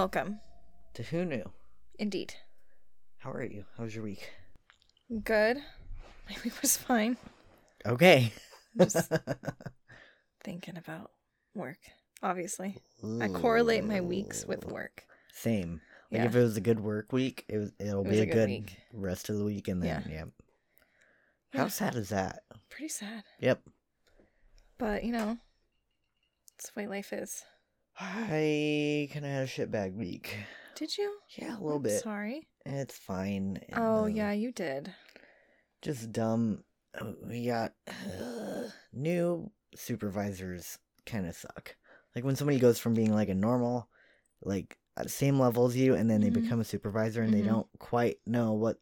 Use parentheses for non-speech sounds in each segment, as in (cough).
Welcome. to Who Knew. Indeed. How are you? How was your week? Good. (laughs) My week was fine. Okay. Just (laughs) thinking about work. Obviously. I correlate my weeks with work. Same. Like Yeah. if it was a good work week, it was it'll It be was a a good good, rest of the week and then yeah. How Yeah. sad is that? Pretty sad. Yep. But, you know, it's the way life is. I kinda had a shitbag week. Did you? Yeah, a little I'm bit. Sorry. It's fine. and, Oh, uh, yeah, you did. Just dumb. Uh, We got (sighs) new supervisors kind of suck. Like when somebody goes from being like a normal, like at the same level as you, and then they Mhm. become a supervisor and Mhm. they don't quite know what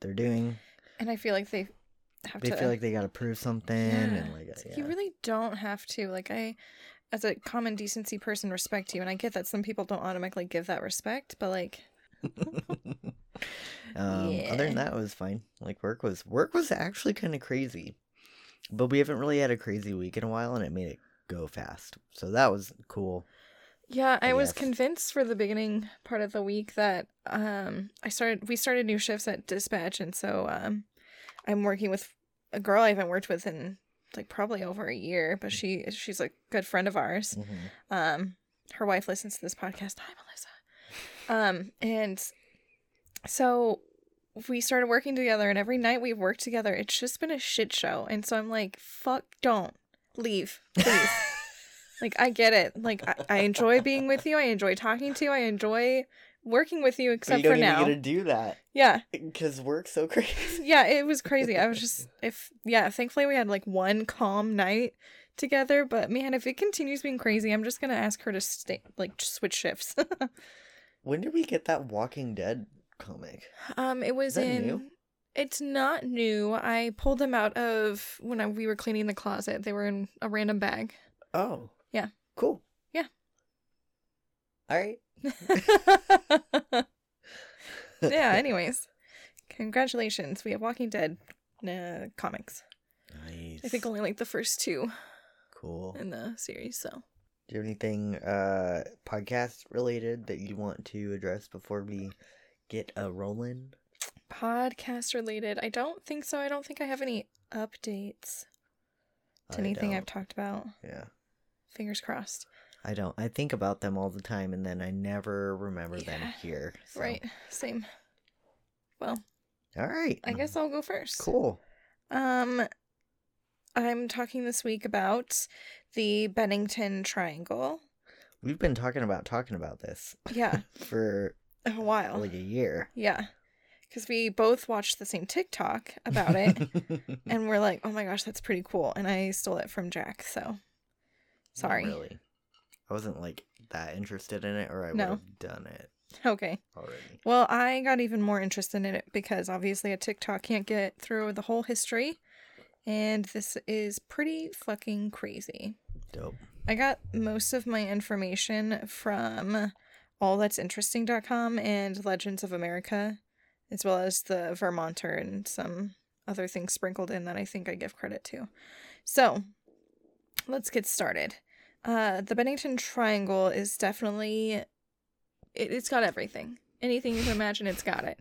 they're doing. And I feel like they have They to. feel like they got to prove something, Yeah. and like It's yeah. like, You really don't have to. Like, I, as a common decency person, respect you. And I get that some people don't automatically give that respect, but, like, (laughs) um, Other than that, it was fine. Like work was work was actually kind of crazy, but we haven't really had a crazy week in a while, and it made it go fast. So that was cool. Yeah, I I was convinced for the beginning part of the week that um I started we started new shifts at dispatch and so um I'm working with a girl I haven't worked with in like probably over a year, but she she's a good friend of ours. Mhm. Um her wife listens to this podcast. Hi Melissa. Um and so we started working together and every night we've worked together it's just been a shit show. And so I'm like, fuck don't leave, please. (laughs) Like I get it. Like I, I enjoy being with you. I enjoy talking to you. I enjoy working with you. Except you don't for even now. to do that Yeah, (laughs) because work's so crazy. yeah. It was crazy. I was (laughs) just if yeah. Thankfully we had like one calm night together. But man, if it continues being crazy, I'm just gonna ask her to stay like switch shifts. (laughs) When did we get that Walking Dead comic? um, it was in. new? It's not new. I pulled them out of when I, we were cleaning the closet. They were in a random bag. Oh. Yeah. Cool. Yeah. All right. Yeah. Anyways, congratulations. We have Walking Dead uh, comics. Nice. I think only like the first two cool. in the series. So Do you have anything uh podcast related that you want to address before we get a rolling? podcast related, I don't think so. I don't think I have any updates to I anything don't. I've talked about. Yeah. Fingers crossed. I don't. I think about them all the time and then I never remember them here. so- Right. Same. Well, All right. I guess I'll go first. Cool. Um, I'm talking this week about the Bennington Triangle. We've been talking about talking about this Yeah, (laughs) for a while. like a year. Yeah, because we both watched the same TikTok about it, (laughs) and we're like, "Oh my gosh, that's pretty cool!" And I stole it from Jack. So, Not sorry. really. I wasn't like that interested in it, or I No. would have done it Okay. already. Well, I got even more interested in it because obviously a TikTok can't get through the whole history, and this is pretty fucking crazy. Dope. I got most of my information from allthat'sinteresting.com and Legends of America, as well as the Vermonter and some other things sprinkled in that I think I give credit to. So, let's get started. Uh, the Bennington Triangle is definitely it, it's got everything. Anything you can imagine, it's got it.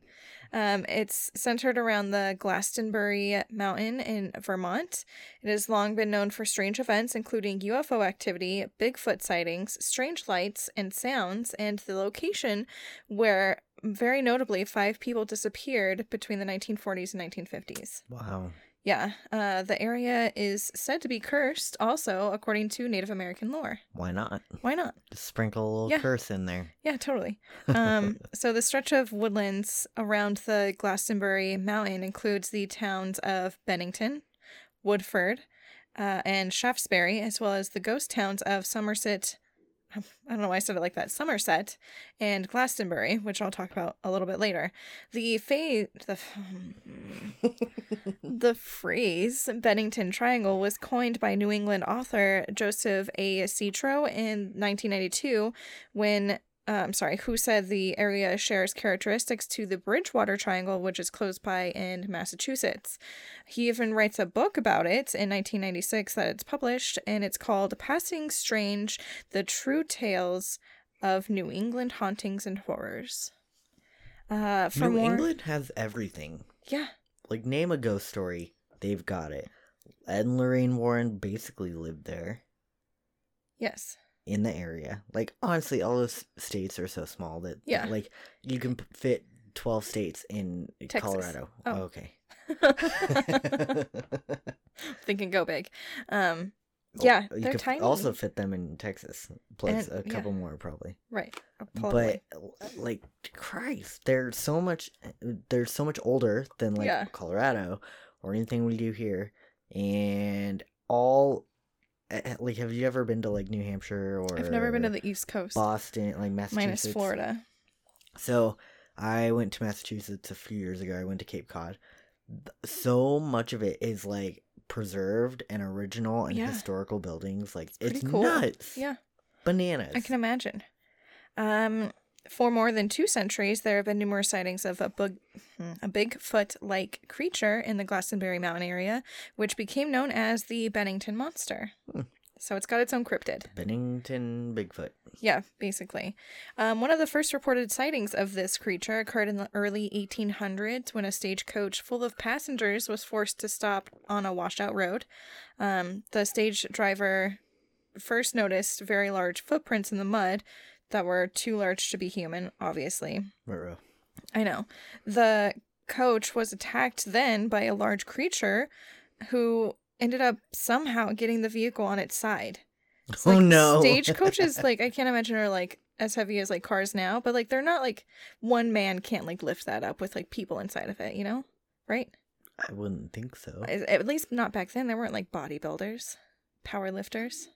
Um, it's centered around the Glastonbury Mountain in Vermont. It has long been known for strange events, including UFO activity, Bigfoot sightings, strange lights and sounds, and the location where, very notably, five people disappeared between the 1940s and 1950s. Wow. Yeah, uh, the area is said to be cursed, also, according to Native American lore. Why not? Why not? Just sprinkle a little Yeah. curse in there. Yeah, totally. (laughs) Um, so the stretch of woodlands around the Glastonbury Mountain includes the towns of Bennington, Woodford, uh, and Shaftesbury, as well as the ghost towns of Somerset. (laughs) I don't know why I said it like that. Somerset and Glastonbury, which I'll talk about a little bit later. The fa- the (laughs) the phrase Bennington Triangle was coined by New England author Joseph A. Citro in 1992 when um, sorry, who said the area shares characteristics to the Bridgewater Triangle, which is close by in Massachusetts. He even writes a book about it in 1996 that it's published, and it's called Passing Strange The True Tales of New England hauntings and horrors. Uh, New more, England has everything. yeah, Like name a ghost story, they've got it. Ed and Lorraine Warren basically lived there yes, in the area. Like honestly, all those states are so small that Yeah. like you can fit twelve states in Texas. Colorado. Oh. okay. (laughs) thinking go big. Um, Oh, yeah, you they're could tiny. Also fit them in Texas, plus And- a yeah. couple more probably. right, uh, probably. But like Christ, they're so much. They're so much older than like Yeah. Colorado or anything we do here, and all. Like, have you ever been to like New Hampshire or? I've never been to the East Coast, Boston, like Massachusetts. minus Florida. So I went to Massachusetts a few years ago. I went to Cape Cod. So much of it is like preserved and original and Yeah. historical buildings. Like pretty it's cool. nuts. Yeah. Bananas. I can imagine. Um, for more than two centuries, there have been numerous sightings of a big, a Bigfoot-like creature in the Glastonbury Mountain area, which became known as the Bennington Monster. Hmm. So it's got its own cryptid. Bennington Bigfoot. Yeah, basically. Um, one of the first reported sightings of this creature occurred in the early 1800s when a stagecoach full of passengers was forced to stop on a washed-out road. Um, the stage driver first noticed very large footprints in the mud that were too large to be human, obviously. Ruh-roh. I know. The coach was attacked then by a large creature who ended up somehow getting the vehicle on its side. It's Oh like no. Stagecoaches, (laughs) like I can't imagine are like as heavy as like cars now, but like they're not like one man can't like lift that up with like people inside of it, you know? Right? I wouldn't think so. At at least not back then. There weren't like bodybuilders, power lifters,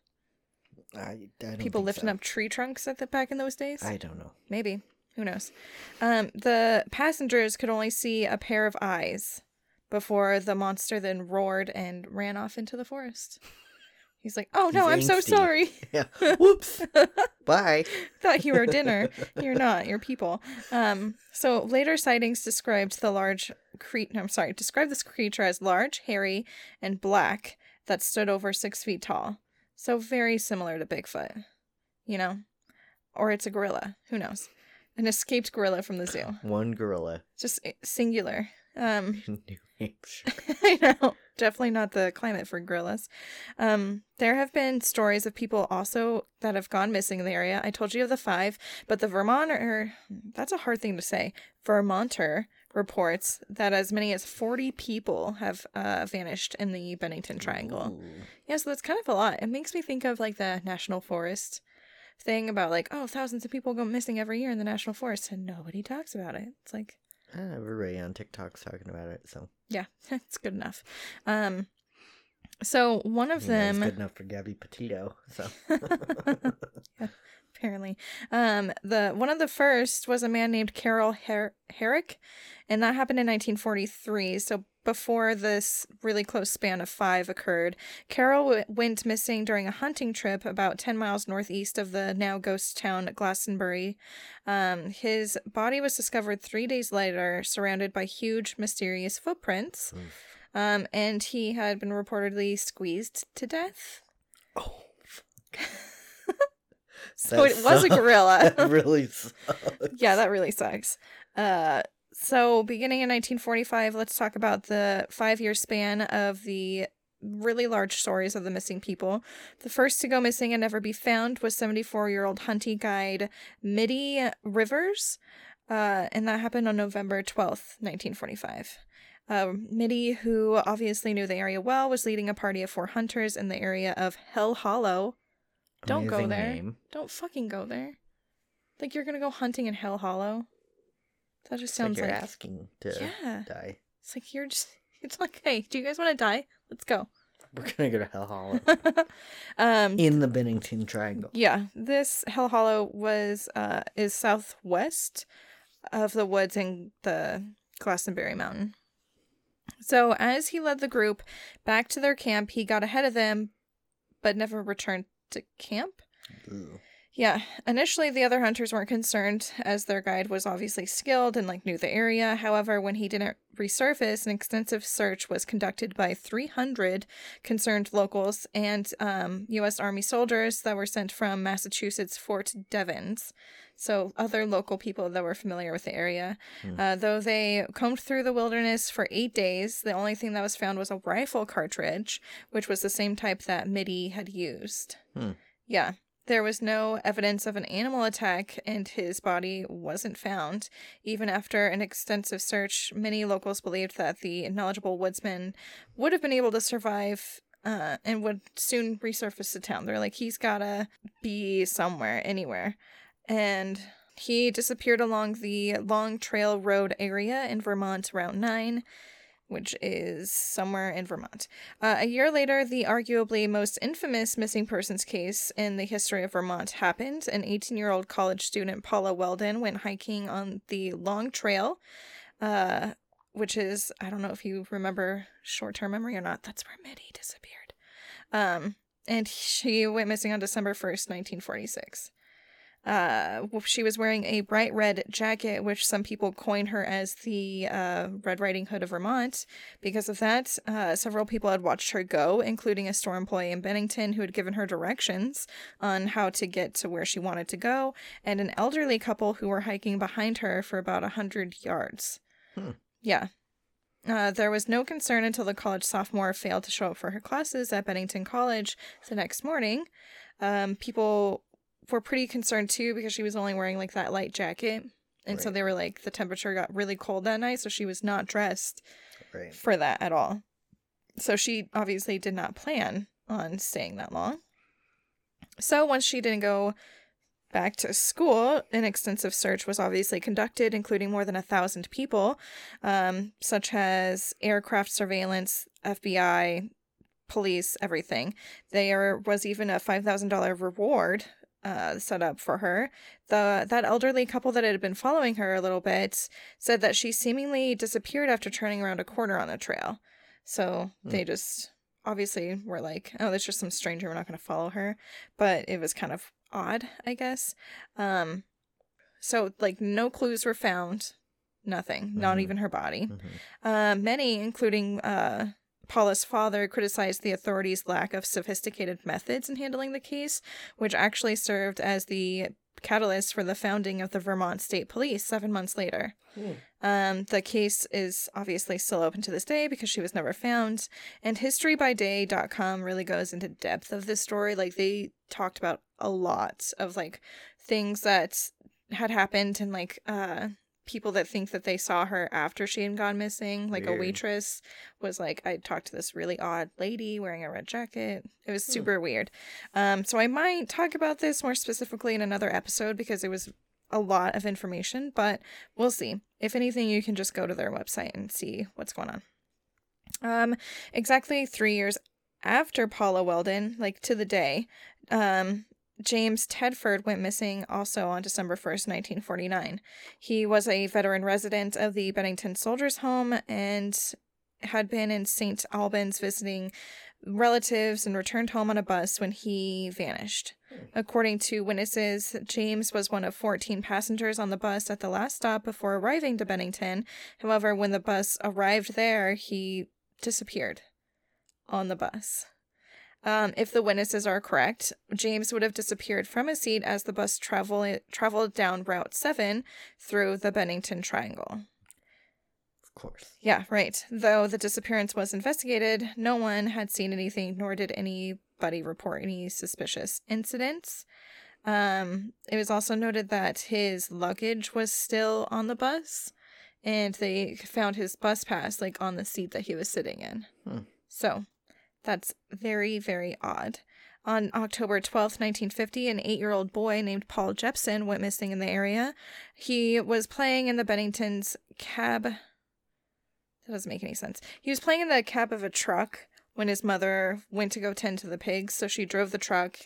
I, I people lifting so. up tree trunks at the back in those days. I don't know. Maybe. Who knows? Um, the passengers could only see a pair of eyes before the monster then roared and ran off into the forest. He's like, "Oh no, I'm He's so sorry. Yeah. (laughs) Whoops. Bye. (laughs) Thought you were dinner. You're not. You're people." Um, so later sightings described the large cre- I'm sorry, described this creature as large, hairy, and black that stood over six feet tall. So very similar to Bigfoot, you know, or it's a gorilla. Who knows? An escaped gorilla from the zoo. (laughs) One gorilla just singular. Um, (laughs) New Hampshire. (laughs) I know, definitely not the climate for gorillas. Um, there have been stories of people also that have gone missing in the area. I told you of the five, but the Vermonter, that's a hard thing to say. Vermonter reports that as many as 40 people have uh, vanished in the Bennington Triangle. Ooh. Yeah, so that's kind of a lot. It makes me think of like the national forest thing about like, oh, thousands of people go missing every year in the national forest and nobody talks about it. It's like, everybody on TikTok's talking about it, so Yeah, (laughs) it's good enough. Um, so one of it's them, good enough for Gabby Petito. So (laughs) apparently, um, the one of the first was a man named Carol Her- Herrick, and that happened in 1943. So before this really close span of five occurred, Carol w- went missing during a hunting trip about 10 miles northeast of the now ghost town Glastonbury. Um, his body was discovered three days later, surrounded by huge, mysterious footprints. Um, and he had been reportedly squeezed to death. oh, So That it was a gorilla. (laughs) that really sucks. yeah, that really sucks. Uh, so beginning in 1945, let's talk about the five-year span of the really large stories of the missing people. The first to go missing and never be found was 74-year-old hunting guide Middie Rivers, uh, and that happened on November 12th, 1945. Uh, Middie, who obviously knew the area well, was leading a party of four hunters in the area of Hell Hollow. Don't go there. name. Don't fucking go there. Like you're gonna go hunting in Hell Hollow. That just like sounds you're like, asking to yeah. die. It's like you're just. (laughs) It's like, hey, do you guys want to die? Let's go. We're gonna go to Hell Hollow (laughs) um. in the Bennington Triangle. Yeah, this Hell Hollow was uh is southwest of the woods in the Glastonbury Mountain. So as he led the group back to their camp, he got ahead of them, but never returned to camp. Yeah, initially the other hunters weren't concerned as their guide was obviously skilled and like knew the area. However, when he didn't resurface, an extensive search was conducted by 300 concerned locals and um, U.S. Army soldiers that were sent from Massachusetts Fort Devens. So, other local people that were familiar with the area. Hmm. Uh, though they combed through the wilderness for eight days, the only thing that was found was a rifle cartridge, which was the same type that Middie had used. Hmm. Yeah. There was no evidence of an animal attack, and his body wasn't found. Even after an extensive search, many locals believed that the knowledgeable woodsman would have been able to survive uh, and would soon resurface the town. They're like, he's gotta be somewhere, anywhere. And he disappeared along the Long Trail Road area in Vermont, Route 9 which is somewhere in Vermont. Uh, a year later, the arguably most infamous missing persons case in the history of Vermont happened. An 18 year old college student, Paula Welden, went hiking on the Long Trail, uh, which is, I don't know if you remember short term memory or not, that's where Middie disappeared. Um, and she went missing on December 1st, 1946. Uh, she was wearing a bright red jacket, which some people coin her as the uh, Red Riding Hood of Vermont. Because of that, uh, several people had watched her go, including a store employee in Bennington who had given her directions on how to get to where she wanted to go, and an elderly couple who were hiking behind her for about a hundred yards. Hmm. Yeah. Uh, there was no concern until the college sophomore failed to show up for her classes at Bennington College the next morning. Um, people were pretty concerned too because she was only wearing like that light jacket. And so they were like, the temperature got really cold that night, so she was not dressed Right. for that at all. So she obviously did not plan on staying that long. So once she didn't go back to school, an extensive search was obviously conducted, including more than a thousand people, um, such as aircraft surveillance, FBI, police, everything. There was even a five thousand dollar reward uh, set up for her. The that elderly couple that had been following her a little bit said that she seemingly disappeared after turning around a corner on the trail. So Hmm. they just obviously were like, "Oh, that's just some stranger. We're not going to follow her." But it was kind of odd, I guess. Um, so like no clues were found, nothing, not Mhm. even her body. Mhm. Uh, many, including uh, Paula's father, criticized the authorities' lack of sophisticated methods in handling the case, which actually served as the catalyst for the founding of the Vermont State Police seven months later. Hmm. Um, the case is obviously still open to this day because she was never found. And historybyday.com really goes into depth of this story. Like they talked about a lot of like things that had happened and like uh people that think that they saw her after she had gone missing. Like a waitress was like, I talked to this really odd lady wearing a red jacket. It was Hmm. super weird. Um, so I might talk about this more specifically in another episode because it was a lot of information, but we'll see. If anything, you can just go to their website and see what's going on. Um, exactly three years after Paula Welden, like to the day, um, James Tedford went missing also on December 1st, 1949. He was a veteran resident of the Bennington Soldiers Home and had been in St. Albans visiting relatives and returned home on a bus when he vanished. According to witnesses, James was one of 14 passengers on the bus at the last stop before arriving to Bennington. However, when the bus arrived there, he disappeared on the bus. Um, if the witnesses are correct, James would have disappeared from his seat as the bus travel- traveled down Route 7 through the Bennington Triangle. Of course. Yeah, right. Though the disappearance was investigated, no one had seen anything, nor did anybody report any suspicious incidents. Um, it was also noted that his luggage was still on the bus, and they found his bus pass like on the seat that he was sitting in. Hmm. So that's very, very odd. On October 12th, 1950, an eight year old boy named Paul Jepson went missing in the area. He was playing in the Bennington's cab. That doesn't make any sense. He was playing in the cab of a truck when his mother went to go tend to the pigs, so she drove the truck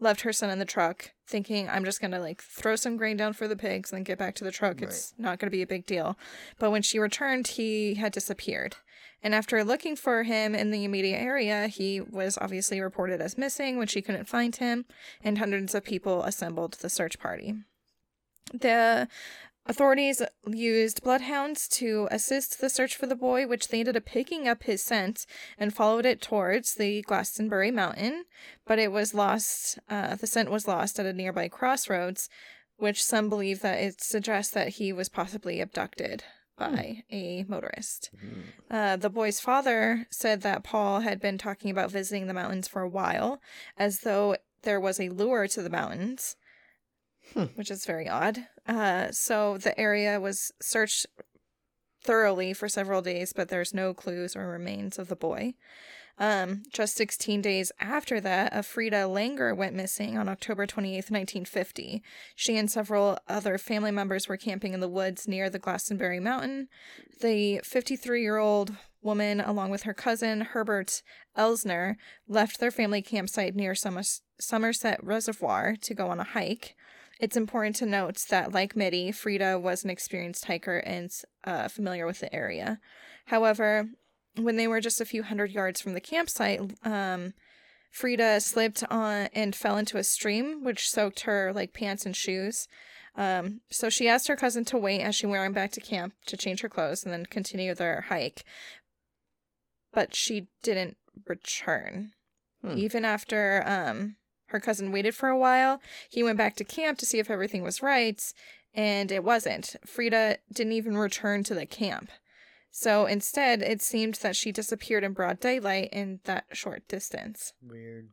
left her son in the truck, thinking, I'm just going to like throw some grain down for the pigs and then get back to the truck. It's not going to be a big deal. But when she returned, he had disappeared. And after looking for him in the immediate area, he was obviously reported as missing when she couldn't find him, and hundreds of people assembled the search party. The Authorities used bloodhounds to assist the search for the boy, which they ended up picking up his scent and followed it towards the Glastonbury Mountain, but it was lost. Uh, the scent was lost at a nearby crossroads, which some believe that it suggests that he was possibly abducted by hmm. a motorist. Hmm. Uh, the boy's father said that Paul had been talking about visiting the mountains for a while, as though there was a lure to the mountains. Hmm. which is very odd. Uh, so the area was searched thoroughly for several days, but there's no clues or remains of the boy. Um, just 16 days after that, Frieda Langer went missing on October 28, 1950. She and several other family members were camping in the woods near the Glastonbury Mountain. The 53 year old woman, along with her cousin, Herbert Elsner, left their family campsite near Somerset Reservoir to go on a hike. It's important to note that, like Middie, Frieda was an experienced hiker and uh, familiar with the area. However, when they were just a few hundred yards from the campsite, um, Frieda slipped on and fell into a stream, which soaked her like pants and shoes. Um, so she asked her cousin to wait as she went back to camp to change her clothes and then continue their hike. But she didn't return. Hmm. Even after um, her cousin waited for a while. He went back to camp to see if everything was right, and it wasn't. Frieda didn't even return to the camp. So instead, it seemed that she disappeared in broad daylight in that short distance. Weird.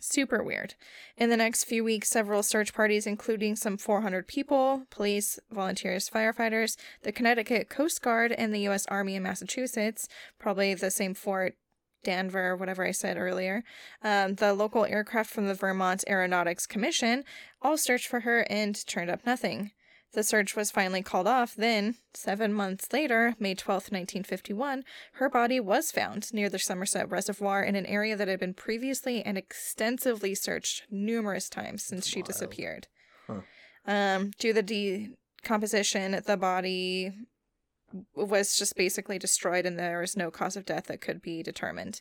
Super weird. In the next few weeks, several search parties, including some 400 people, police, volunteers, firefighters, the Connecticut Coast Guard, and the U.S. Army in Massachusetts, probably the same fort Danver, whatever I said earlier, um, the local aircraft from the Vermont Aeronautics Commission all searched for her and turned up nothing. The search was finally called off. Then, seven months later, May 12, 1951, her body was found near the Somerset Reservoir in an area that had been previously and extensively searched numerous times since That's she wild. disappeared. Huh. Um, due to the decomposition, the body was just basically destroyed and there was no cause of death that could be determined.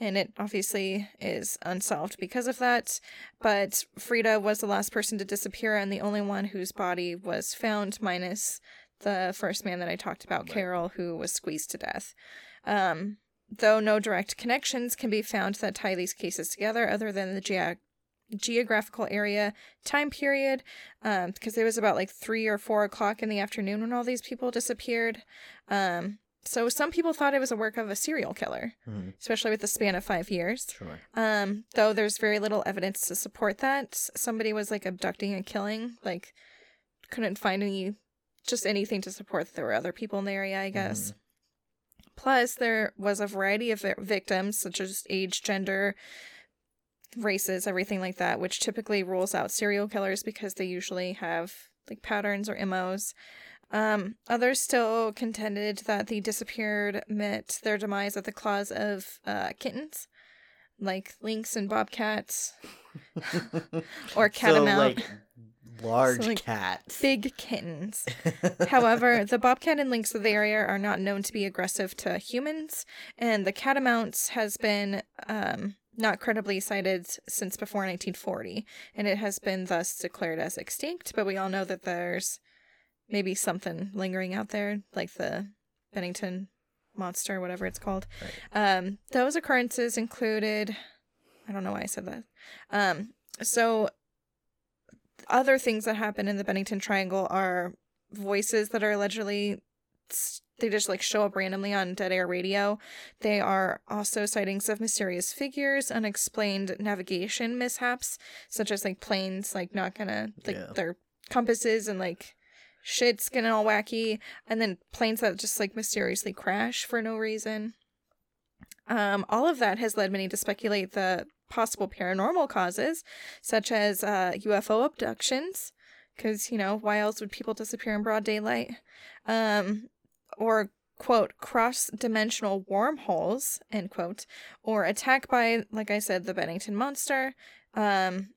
And it obviously is unsolved because of that. But Frieda was the last person to disappear and the only one whose body was found, minus the first man that I talked about, right. Carol, who was squeezed to death. Um, though no direct connections can be found that tie these cases together other than the ge- geographical area time period um because it was about like three or four o'clock in the afternoon when all these people disappeared um so some people thought it was a work of a serial killer mm-hmm. especially with the span of five years sure. um though there's very little evidence to support that somebody was like abducting and killing like couldn't find any just anything to support that there were other people in the area i guess mm-hmm. Plus, there was a variety of victims, such as age, gender, races, everything like that, which typically rules out serial killers because they usually have like patterns or MOs. Um, others still contended that the disappeared met their demise at the claws of uh, kittens, like lynx and bobcats, (laughs) or catamount. So, like large so, like, cats. Big kittens. (laughs) However, the bobcat and lynx of the area are not known to be aggressive to humans, and the catamount has been um, not credibly cited since before 1940, and it has been thus declared as extinct. But we all know that there's maybe something lingering out there, like the Bennington monster, whatever it's called. Right. Um, those occurrences included, I don't know why I said that. Um, so other things that happen in the Bennington Triangle are voices that are allegedly they just like show up randomly on dead air radio. They are also sightings of mysterious figures, unexplained navigation mishaps, such as like planes like not gonna like yeah. their compasses and like shit's getting all wacky, and then planes that just like mysteriously crash for no reason. Um, all of that has led many to speculate the possible paranormal causes, such as uh, UFO abductions, because you know why else would people disappear in broad daylight? Um, or quote cross dimensional wormholes end quote or attack by like i said the bennington monster Um,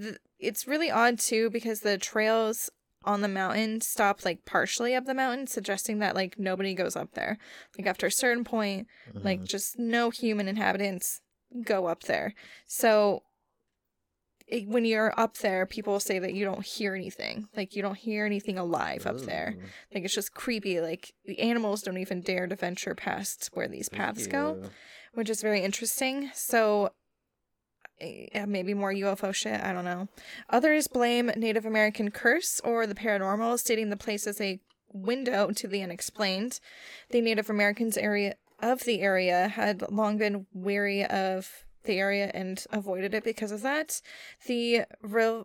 th- it's really odd too because the trails on the mountain stop like partially up the mountain, suggesting that like nobody goes up there. Like after a certain point, like Mhm. just no human inhabitants go up there. So it, when you're up there, people say that you don't hear anything. Like you don't hear anything alive up there. Like it's just creepy. Like the animals don't even dare to venture past where these paths go, which is very interesting. So Eh, maybe more UFO shit. I don't know. Others blame Native American curse or the paranormal, stating the place is a window to the unexplained. The Native Americans area of the area had long been wary of the area and avoided it because of that. The Rev-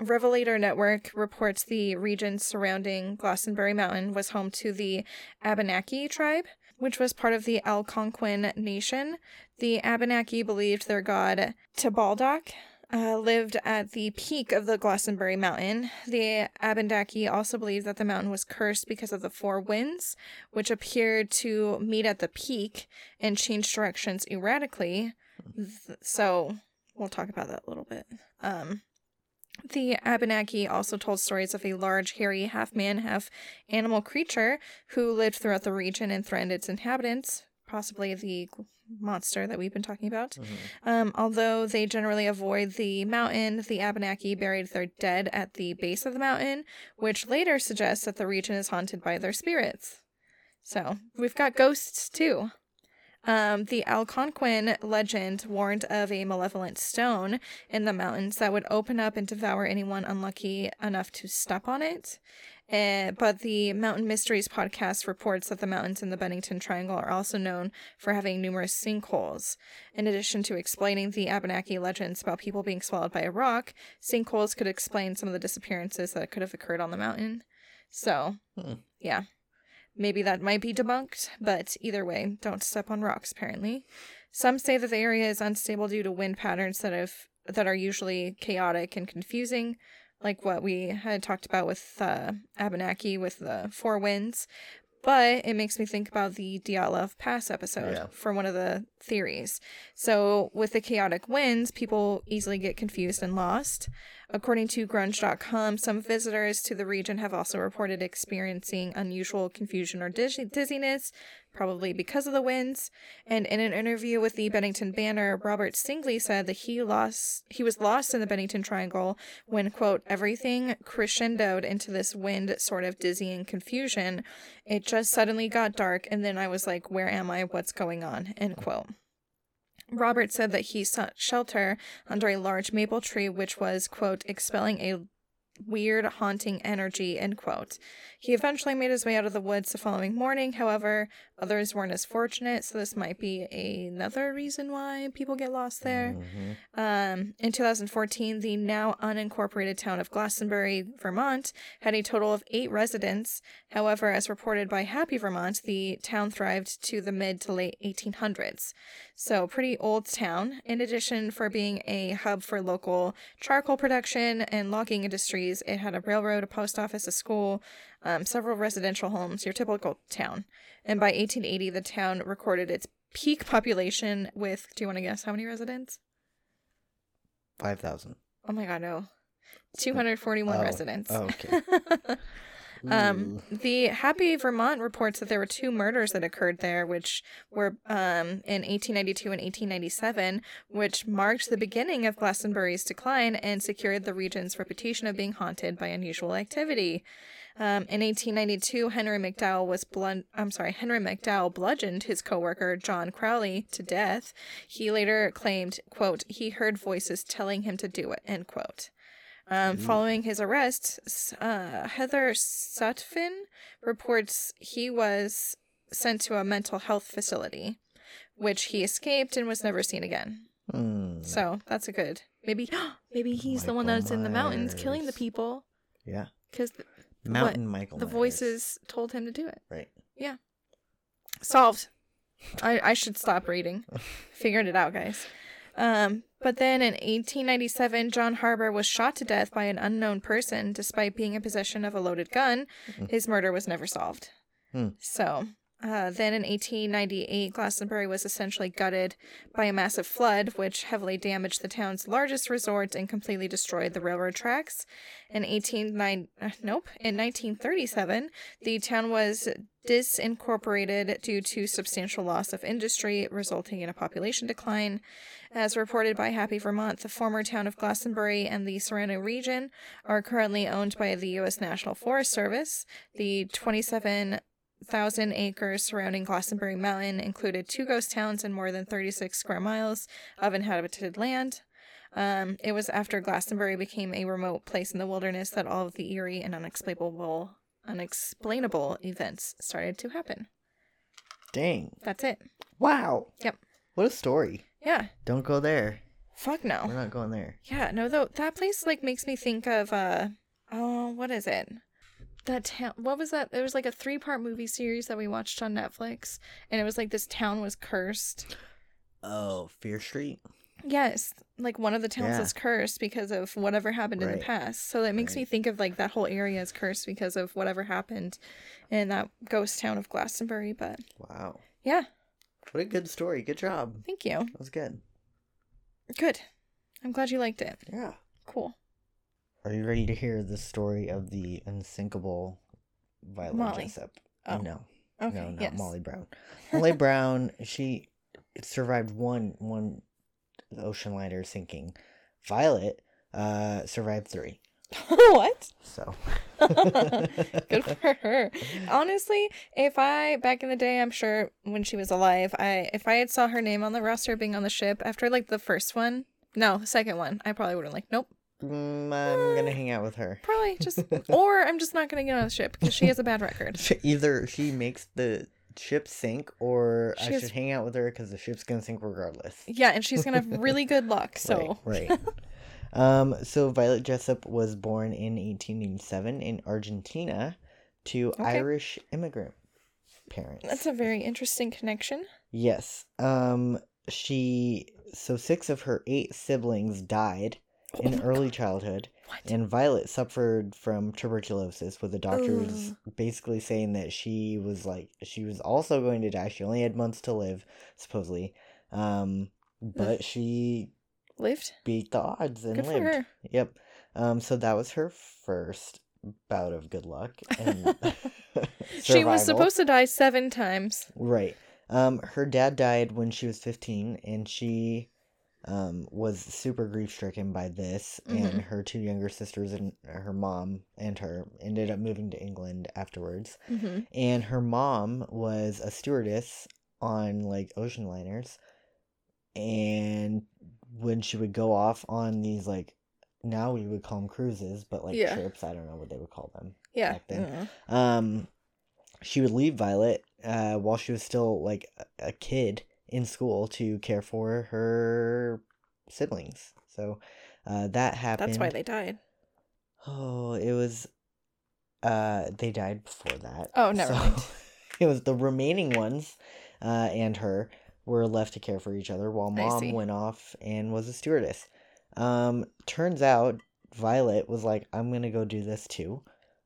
Revelator Network reports the region surrounding Glastonbury Mountain was home to the Abenaki tribe, which was part of the Algonquin Nation. The Abenaki believed their god Tabaldak uh, lived at the peak of the Glastonbury Mountain. The Abenaki also believed that the mountain was cursed because of the four winds, which appeared to meet at the peak and change directions erratically. So we'll talk about that a little bit. Um, the Abenaki also told stories of a large, hairy, half man, half animal creature who lived throughout the region and threatened its inhabitants, possibly the monster that we've been talking about. Mhm. Um, although they generally avoid the mountain, the Abenaki buried their dead at the base of the mountain, which later suggests that the region is haunted by their spirits. So we've got ghosts too. Um, the Algonquin legend warned of a malevolent stone in the mountains that would open up and devour anyone unlucky enough to step on it. Uh, but the Mountain Mysteries podcast reports that the mountains in the Bennington Triangle are also known for having numerous sinkholes. In addition to explaining the Abenaki legends about people being swallowed by a rock, sinkholes could explain some of the disappearances that could have occurred on the mountain. So, Hmm. yeah. Maybe that might be debunked, but either way, don't step on rocks apparently. Some say that the area is unstable due to wind patterns that have that are usually chaotic and confusing, like what we had talked about with uh, Abenaki with the four winds. But it makes me think about the Dyatlov Pass episode Yeah. for one of the theories. So, with the chaotic winds, people easily get confused and lost. According to grunge.com, some visitors to the region have also reported experiencing unusual confusion or diz- dizziness, probably because of the winds. And in an interview with the Bennington Banner, Robert Stingley said that he lost he was lost in the Bennington Triangle when quote everything crescendoed into this wind sort of dizzying confusion. It just suddenly got dark and then I was like, where am I? What's going on? End quote. Robert said that he sought shelter under a large maple tree, which was, quote, expelling a weird, haunting energy, end quote. He eventually made his way out of the woods the following morning. However, others weren't as fortunate, so this might be another reason why people get lost there. Mhm. Um, in 2014, the now unincorporated town of Glastonbury, Vermont, had a total of eight residents. However, as reported by Happy Vermont, the town thrived to the mid to late 1800s. So, pretty old town. In addition, for being a hub for local charcoal production and logging industries, it had a railroad, a post office, a school, um, several residential homes, your typical town. And by 1880, the town recorded its peak population with, do you want to guess how many residents? 5,000. Oh my god, no. (laughs) 241 Oh. residents. Oh, okay. (laughs) um, the Happy Vermont reports that there were two murders that occurred there, which were um, in 1892 and 1897, which marked the beginning of Glastonbury's decline and secured the region's reputation of being haunted by unusual activity. Um, in 1892, Henry McDowell was blunt. I'm sorry, Henry McDowell bludgeoned his coworker John Crowley to death. He later claimed, "quote He heard voices telling him to do it." End quote. Um, following his arrest, uh, Heather Sutphin reports he was sent to a mental health facility, which he escaped and was never seen again. Hmm. So that's a good. Maybe, (gasps) maybe he's the one Michael that's in the mountains killing the people Yeah. because Mountain Michael. the Myers. voices told him to do it. Right. Yeah. Solved. I, I should stop reading. (laughs) Figured it out, guys. Um, but then in 1897, John Harbour was shot to death by an unknown person despite being in possession of a loaded gun. His murder was never solved. Hmm. So, Uh, then in 1898, Glastonbury was essentially gutted by a massive flood, which heavily damaged the town's largest resort and completely destroyed the railroad tracks. In 18, uh, nope, in 1937, the town was disincorporated due to substantial loss of industry, resulting in a population decline. As reported by Happy Vermont, the former town of Glastonbury and the surrounding region are currently owned by the U.S. National Forest Service. The 27 thousand acres surrounding Glastonbury Mountain included two ghost towns and more than 36 square miles of inhabited land. Um, it was after Glastonbury became a remote place in the wilderness that all of the eerie and unexplainable unexplainable events started to happen. Dang. That's it. Wow. Yep. What a story. Yeah. Don't go there. Fuck no. We're not going there. Yeah, no though that place like makes me think of uh oh, what is it? That town what was that? It was like a three part movie series that we watched on Netflix and it was like this town was cursed. Oh, Fear Street? Yes, like one of the towns Yeah. is cursed because of whatever happened in the past. So that makes me think of like that whole area is cursed because of whatever happened in that ghost town of Glastonbury. But Wow. yeah, What a good story. Good job. thank you. That was good. Good. I'm glad you liked it. Yeah. Cool. Are you ready to hear the story of the unsinkable Violet Molly. Jessop? Oh, No. Okay. no, not yes. Molly Brown. (laughs) Molly Brown, she survived one one ocean liner sinking. Violet uh survived three. (laughs) what? So (laughs) Good for her. Honestly, if I back in the day, I'm sure when she was alive, I if I had saw her name on the roster being on the ship after like the first one, no, the second one, I probably would have like, nope, Mm, I'm gonna hang out with her. probably just, or I'm just not gonna get on the ship because she has a bad record. (laughs) Either she makes the ship sink, or I has- should hang out with her because the ship's gonna sink regardless. Yeah, and she's gonna have (laughs) really good luck. So Right. right. (laughs) um, so Violet Jessop was born in 1887 in Argentina to. Irish immigrant parents. that's a very interesting connection. Yes. Um, she so six of her eight siblings died in my early God, childhood, What? and Violet suffered from tuberculosis, with the doctors basically saying that she was like she was also going to die. She only had months to live, supposedly. Um, but she Lived. beat the odds and Good for lived. her. Yep. Um, so that was her first bout of good luck. And (laughs) (laughs) She was supposed to die seven times. Right. Um, her dad died when she was 15, and she um, was super grief stricken by this. And Mhm. her two younger sisters and her mom and her ended up moving to England afterwards. hmm And her mom was a stewardess on like ocean liners. And when she would go off on these like now we would call them cruises, but like Yeah. trips, I don't know what they would call them Yeah. back then. uh, um she would leave violet uh while she was still like a- a kid in school to care for her siblings. So uh that happened That's why they died. oh it was uh they died before that. Oh, never mind. (laughs) it was the remaining ones uh and her were left to care for each other while mom went off and was a stewardess. Um turns out violet was like i'm gonna go do this too.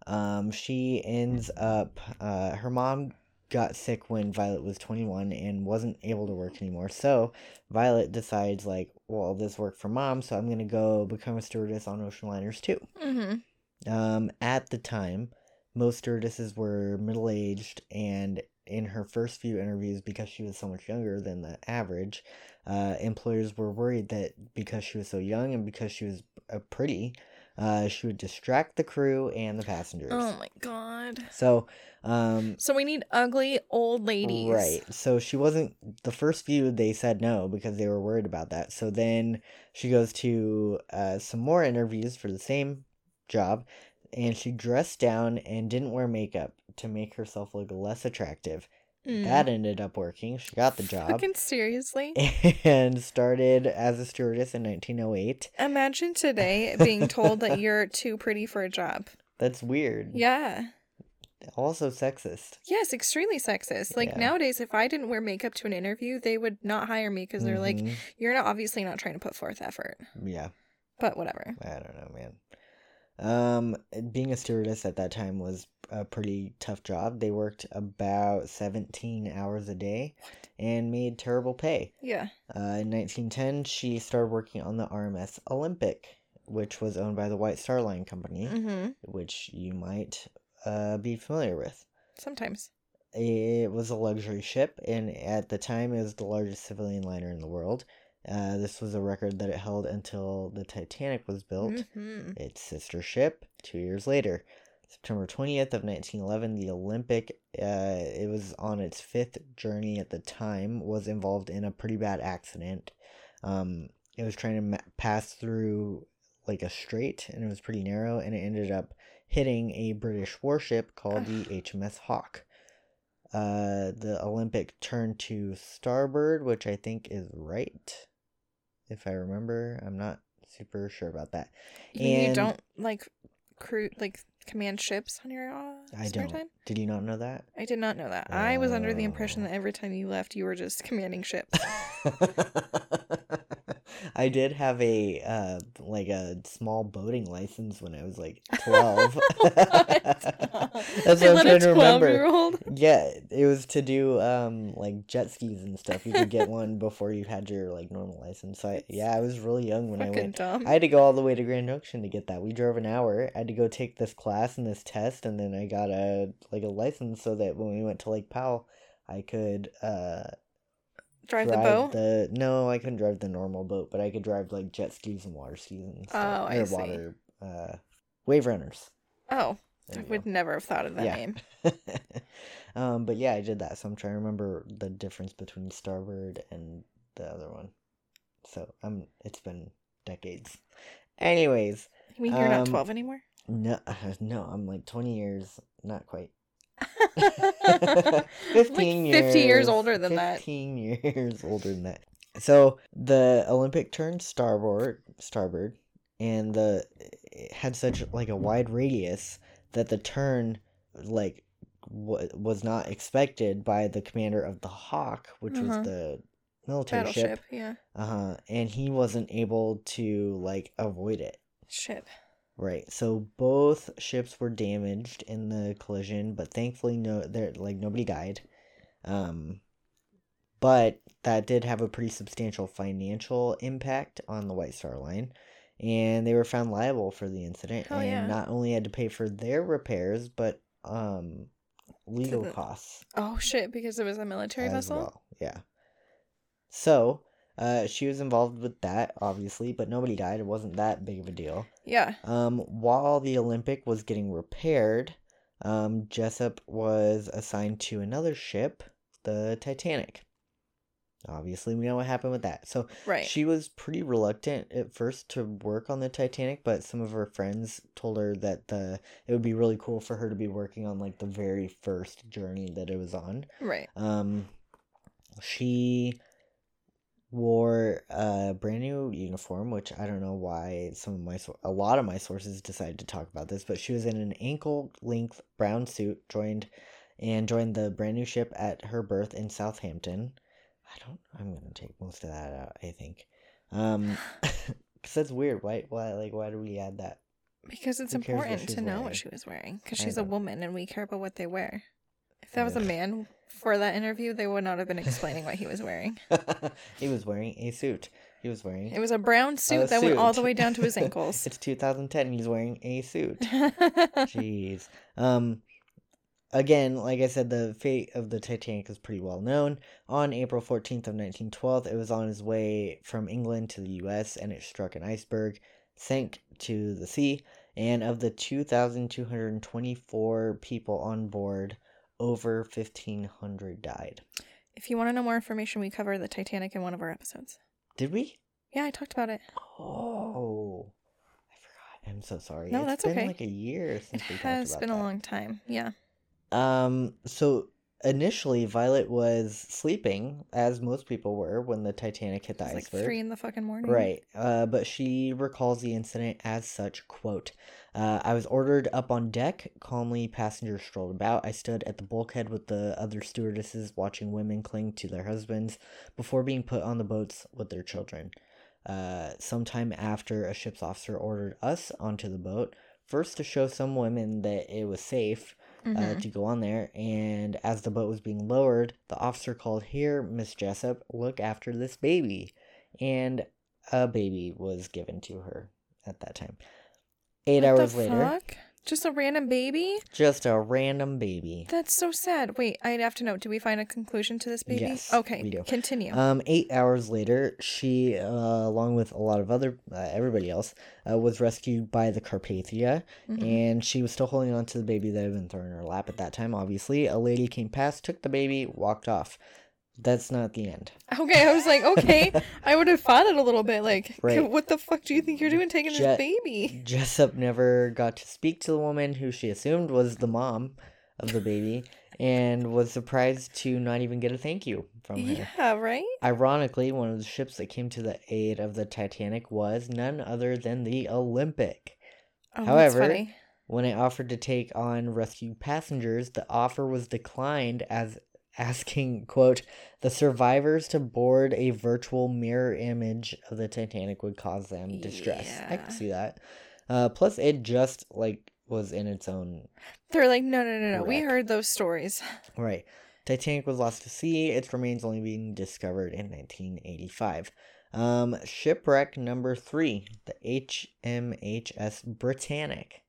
Um she ends up uh her mom got sick when violet was 21 and wasn't able to work anymore. So violet decides like well this worked for mom so i'm gonna go become a stewardess on ocean liners too. Hmm um, at the time, most stewardesses were middle aged, and in her first few interviews, because she was so much younger than the average, uh, employers were worried that because she was so young and because she was uh, pretty, uh, she would distract the crew and the passengers. Oh my god. So, um, So we need ugly old ladies. Right. So she wasn't the first few they said no because they were worried about that. So then she goes to uh, some more interviews for the same job and she dressed down and didn't wear makeup to make herself look less attractive. Mm. That ended up working. She got the job Fucking seriously. (laughs) and started as a stewardess in 1908. Imagine today being told that (laughs) you're too pretty for a job. That's weird. Yeah. Also sexist. Yes, extremely sexist. Like Yeah. nowadays, if I didn't wear makeup to an interview, they would not hire me because they're like, Mhm. you're not obviously not trying to put forth effort. yeah. But whatever. I don't know, man. Um, being a stewardess at that time was a pretty tough job. They worked about 17 hours a day and made terrible pay. Yeah. Uh, in 1910, she started working on the RMS Olympic, which was owned by the White Star Line Company, Mm-hmm. which you might uh, be familiar with. Sometimes. It was a luxury ship, and at the time, it was the largest civilian liner in the world. Uh, this was a record that it held until the Titanic was built, hmm its sister ship, two years later. September 20th of 1911, the Olympic, uh, it was on its fifth journey at the time, was involved in a pretty bad accident. Um, it was trying to ma- pass through like a strait, and it was pretty narrow, and it ended up hitting a British warship called the HMS Hawk. Uh, the Olympic turned to starboard, which I think is right, if I remember. I'm not super sure about that. You, And- don't like crew like command ships on your uh, I don't. time? Did you not know that? I did not know that. I was under the impression Oh. that every time you left, you were just commanding ships. (laughs) I did have a uh like a small boating license when I was like twelve. (laughs) (laughs) That's what I I'm trying to remember. Yeah, it was to do um like jet skis and stuff. You could get (laughs) one before you had your like normal license. So I, yeah, I was really young when I went. dumb. I had to go all the way to Grand Junction to get that. We drove an hour. I had to go take this class and this test, and then I got a like a license so that when we went to Lake Powell, I could uh Drive the boat. the- no, I couldn't drive the normal boat, but I could drive like jet skis and water skis and stuff. Oh, I or see. water uh wave runners. Oh, I would never have thought of that Yeah. name. (laughs) um, but yeah, I did that, so I'm trying to remember the difference between starboard and the other one. So I'm. it's been decades. Anyways, You mean you're not Um, 12 anymore? no, (laughs) no, I'm like 20 years, not quite. (laughs) Like 15 years. 50 years older than that. 15 years older than that. So the Olympic turned starboard, starboard, and the it had such like a wide radius that the turn like w- was not expected by the commander of the Hawk, which Uh-huh. was the military Battleship, ship. yeah. Uh-huh. And he wasn't able to like avoid it. Ship. Right. So both ships were damaged in the collision, but thankfully no there like nobody died. Um but that did have a pretty substantial financial impact on the White Star Line. And they were found liable for the incident Hell and yeah. not only had to pay for their repairs, but um legal the- costs Oh, shit, because it was a military vessel? well. Yeah. So, uh she was involved with that, obviously, but nobody died. It wasn't that big of a deal. Yeah. Um, while the Olympic was getting repaired, um, Jessop was assigned to another ship, the Titanic. Obviously, we know what happened with that. So Right. she was pretty reluctant at first to work on the Titanic, but some of her friends told her that the it would be really cool for her to be working on like the very first journey that it was on. right. Um, she wore a brand new uniform, which I don't know why some of my a lot of my sources decided to talk about this, but she was in an ankle length brown suit, joined and joined the brand new ship at her berth in Southampton. I don't. I'm gonna take most of that out. I think. Um, (laughs) because that's weird. Why? Why? Like, why do we add that? Because it's Who cares what important to know wearing? what she was wearing. Because she's a woman and we care about what they wear. If that was a man for that interview, they would not have been explaining what he was wearing. (laughs) he was wearing a suit. He was wearing. It was a brown suit a that went all the way down to his ankles. (laughs) it's 2010. He's wearing a suit. (laughs) Jeez. Um again, like I said, the fate of the Titanic is pretty well known. On April 14th of 1912, it was on its way from England to the US and it struck an iceberg, sank to the sea, and of the 2,224 people on board, over 1,500 died. if you want to know more information, we cover the Titanic in one of our episodes. Did we? Yeah, I talked about it. Oh. I forgot. I'm so sorry. No, It's that's been okay. like a year It since we talked about that. It has been a that. long time. Yeah. Um, so initially Violet was sleeping, as most people were when the Titanic hit the It's like iceberg. three in the fucking morning. Right. Uh, but she recalls the incident as such, quote, uh, I was ordered up on deck. Calmly, passengers strolled about. I stood at the bulkhead with the other stewardesses watching women cling to their husbands before being put on the boats with their children. Uh, sometime after, a ship's officer ordered us onto the boat. first to show some women that it was safe uh, Mhm. to go on there. And as the boat was being lowered, the officer called, Here, Miss Jessop, look after this baby. And a baby was given to her at that time. Eight What hours later, fuck? Just a random baby? just a random baby. That's so sad. Wait, I'd have to know. Do we find a conclusion to this baby? Yes, Okay, we do. continue. Um, eight hours later, she, uh, along with a lot of other, uh, everybody else, uh, was rescued by the Carpathia, Mhm. and she was still holding on to the baby that had been thrown in her lap at that time. Obviously, a lady came past, took the baby, walked off. That's not the end. Okay, I was like, okay, I would have fought it a little bit. Like, Right. (laughs) what the fuck do you think you're doing taking Je- this baby? Jessop never got to speak to the woman who she assumed was the mom of the baby, and was surprised to not even get a thank you from her. Yeah, right? Ironically, one of the ships that came to the aid of the Titanic was none other than the Olympic. Oh, However, that's funny. When it offered to take on rescued passengers, the offer was declined as asking, quote, the survivors to board a virtual mirror image of the Titanic would cause them distress. I can see that. Uh, plus, it just like was in its own They're like, no, no, no, no. We heard those stories. (laughs) right. Titanic was lost to sea. Its remains only being discovered in 1985. Um, shipwreck number three, the HMHS Britannic.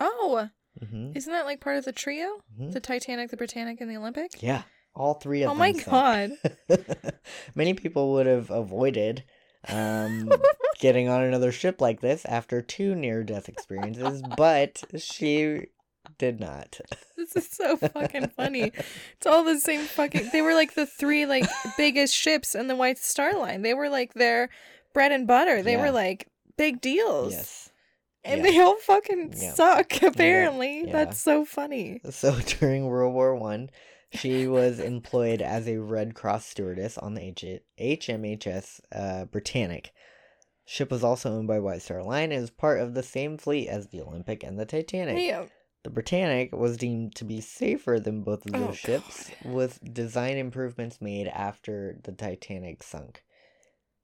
Oh, hmm isn't that like part of the trio? Mhm. The Titanic, the Britannic, and the Olympic? Yeah, all three of Oh them. Oh my sank. god. (laughs) Many people would have avoided um, (laughs) getting on another ship like this after two near death experiences, but she did not. (laughs) This is so fucking funny. It's all the same fucking. They were like the three like biggest ships in the White Star Line. They were like their bread and butter. They Yeah. were like big deals. Yes. And Yeah. they all fucking Yeah. suck. Apparently, that's so funny. So during World War One, she was employed as a Red Cross stewardess on the H- HMHS uh, Britannic. Ship was also owned by White Star Line and is part of the same fleet as the Olympic and the Titanic. Yeah. The Britannic was deemed to be safer than both of those Oh, ships, with design improvements made after the Titanic sunk.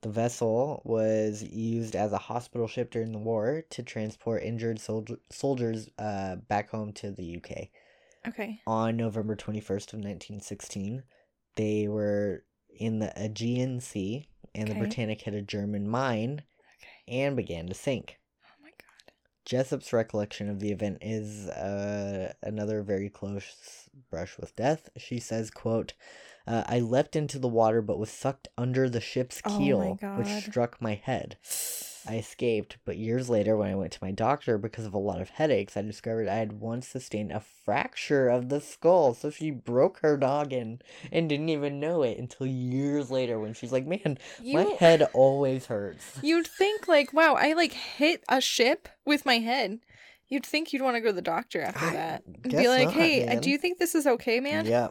The vessel was used as a hospital ship during the war to transport injured soldier- soldiers uh, back home to the UK. Okay. On November 21st of 1916, they were in the Aegean Sea, and the Britannic hit a German mine Okay. and began to sink. Oh my god. Jessop's recollection of the event is uh, another very close brush with death. She says, "quote uh, I leapt into the water, but was sucked under the ship's Oh keel, God. which struck my head. (gasps) (sighs) (sighs) (sighs) I escaped, but years later, when I went to my doctor because of a lot of headaches, I discovered I had once sustained a fracture of the skull. So she broke her noggin and didn't even know it until years later when she's like, "Man, my head always hurts." (laughs) You'd think like, wow, I like hit a ship with my head. You'd think you'd want to go to the doctor after I that and be like, not, "Hey, man. do you think this is okay, man?" Yeah.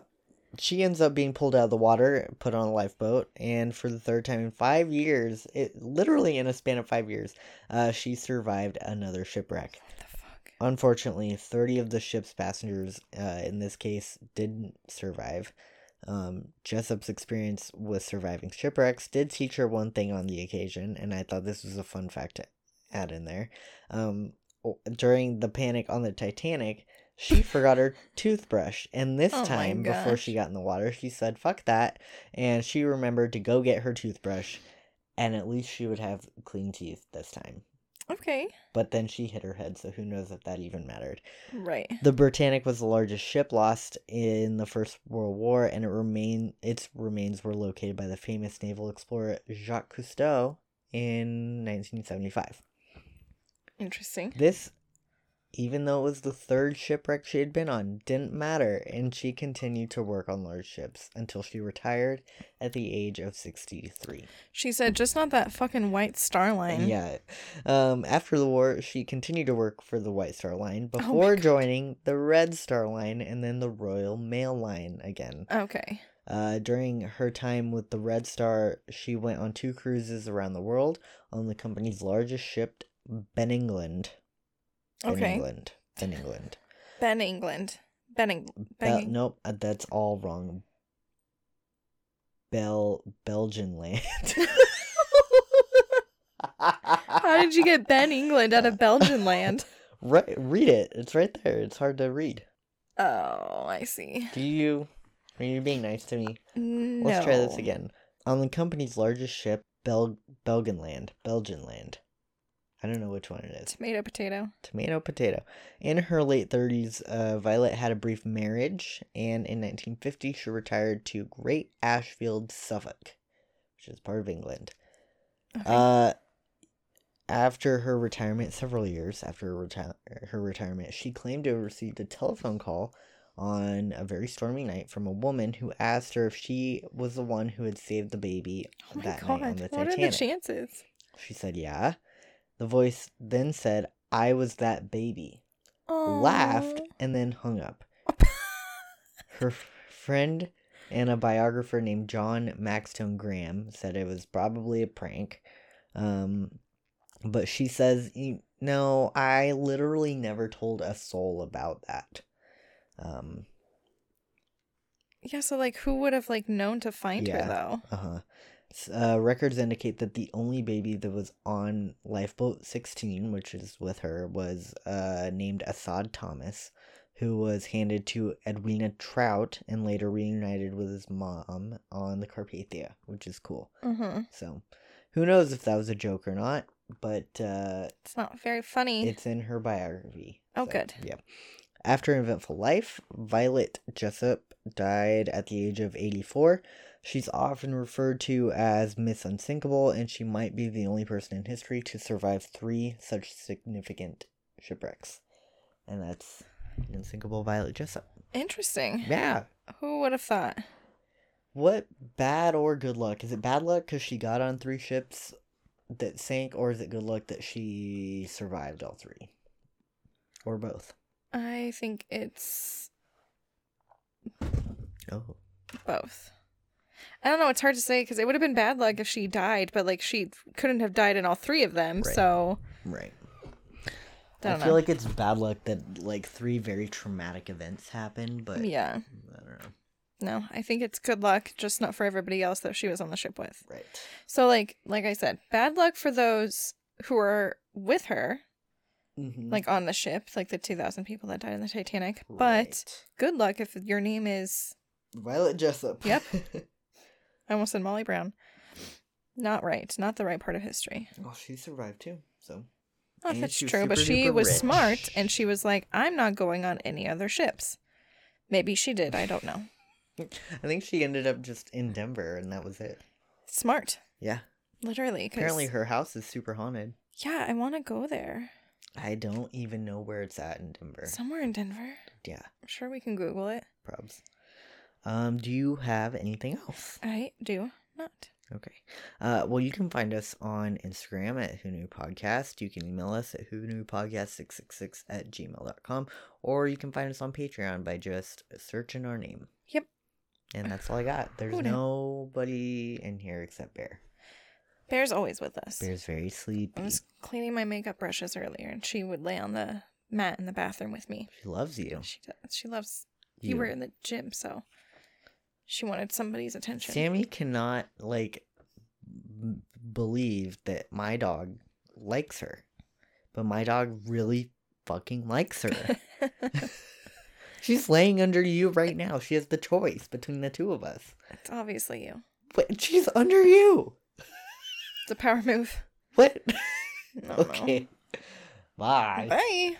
She ends up being pulled out of the water, put on a lifeboat, and for the third time in five years, it literally in a span of five years, uh, she survived another shipwreck. What the fuck? Unfortunately, 30 of the ship's passengers, uh, in this case, didn't survive. Um, Jessop's experience with surviving shipwrecks did teach her one thing on the occasion, and I thought this was a fun fact to add in there. Um, during the panic on the Titanic, she forgot her toothbrush, and this Oh time, before she got in the water, she said, fuck that, and she remembered to go get her toothbrush, and at least she would have clean teeth this time. Okay. But then she hit her head, so who knows if that even mattered. Right. The Britannic was the largest ship lost in the First World War, and it remain its remains were located by the famous naval explorer Jacques Cousteau in 1975. Interesting. This, even though it was the third shipwreck she had been on, didn't matter, and she continued to work on large ships until she retired at the age of 63. She said, "Just not that fucking white star line." Yeah. Um, after the war, she continued to work for the White Star Line Oh before God. joining the Red Star Line and then the Royal Mail Line again. Okay. Uh, during her time with the Red Star, she went on two cruises around the world on the company's largest ship, Ben England. Okay. England. Ben England. Ben England. Ben Eng- Bel- Ben- nope, uh, that's all wrong. Bel Belgian land. (laughs) How did you get Ben England out of Belgian land? (laughs) Right, read it. It's right there. It's hard to read. Oh, I see. Do you? Are you being nice to me? No. Let's try this again. On the company's largest ship, Bel Belgian land, Belgianland, Belgianland. I don't know which one it is. Tomato potato. Tomato potato. In her late 30s, uh, Violet had a brief marriage, and in 1950 she retired to Great Ashfield, Suffolk, which is part of England. Okay. Uh, after her retirement, several years after her, reti- her retirement, she claimed to have received a telephone call on a very stormy night from a woman who asked her if she was the one who had saved the baby oh that god. night on the what are the Titanic. chances? she said, "Yeah." The voice then said, "I was that baby." Oh. Laughed and then hung up. (laughs) Her f- friend and a biographer named John Maxtone Graham said it was probably a prank. Um, but she says, "No, I literally never told a soul about that." Um, Yeah, so like who would have like known to find Yeah. her though? uh-huh. Uh, records indicate that the only baby that was on lifeboat 16, which is with her, was uh, named Assad Thomas, who was handed to Edwina Trout and later reunited with his mom on the Carpathia, which is cool. Mm-hmm. So, who knows if that was a joke or not, but uh, It's not very funny. it's in her biography. Oh, so, good. Yeah. After an eventful life, Violet Jessop died at the age of 84. She's often referred to as Miss Unsinkable, and she might be the only person in history to survive three such significant shipwrecks. And that's Unsinkable Violet Jessop. Interesting. Yeah. Who would have thought? What bad or good luck? Is it bad luck because she got on three ships that sank, or is it good luck that she survived all three? Or both? I think it's Oh. both. I don't know. It's hard to say because it would have been bad luck if she died, but like she couldn't have died in all three of them. Right. So Right. I I, feel know. like it's bad luck that like three very traumatic events happen, but yeah, I don't know. no, I think it's good luck, just not for everybody else that she was on the ship with. Right. So like, like I said, bad luck for those who are with her, Mm-hmm. like on the ship, like the two thousand people that died in the Titanic. But good luck if your name is Violet Jessop. Yep. (laughs) I almost said Molly Brown. Not right. Not the right part of history. well, she survived too. So. And that's true, but she was rich. smart and she was like, I'm not going on any other ships. Maybe she did. I don't know. (laughs) I think she ended up just in Denver, and that was it. Smart. Yeah. Literally. 'cause- Apparently, her house is super haunted. Yeah, I want to go there. I don't even know where it's at in Denver. Somewhere in Denver. Yeah, I'm sure we can Google it. probs. Um, do you have anything else? I do not. Okay. Uh, well, you can find us on Instagram at Who Knew Podcast. You can email us at Who Knew Podcast666 at gmail.com. Or you can find us on Patreon by just searching our name. Yep. And that's all I got. (sighs) There's nobody in here except Bear. Bear's always with us. Bear's very sleepy. I was cleaning my makeup brushes earlier and she would lay on the mat in the bathroom with me. She loves you. She does. She loves you were in the gym, so she wanted somebody's attention. Sammy cannot, like, m- believe that my dog likes her. But my dog really fucking likes her. (laughs) (laughs) She's laying under you right now. She has the choice between the two of us. it's obviously you. But she's under you. It's a power move. What? Don't (laughs) know. okay. Bye. Bye.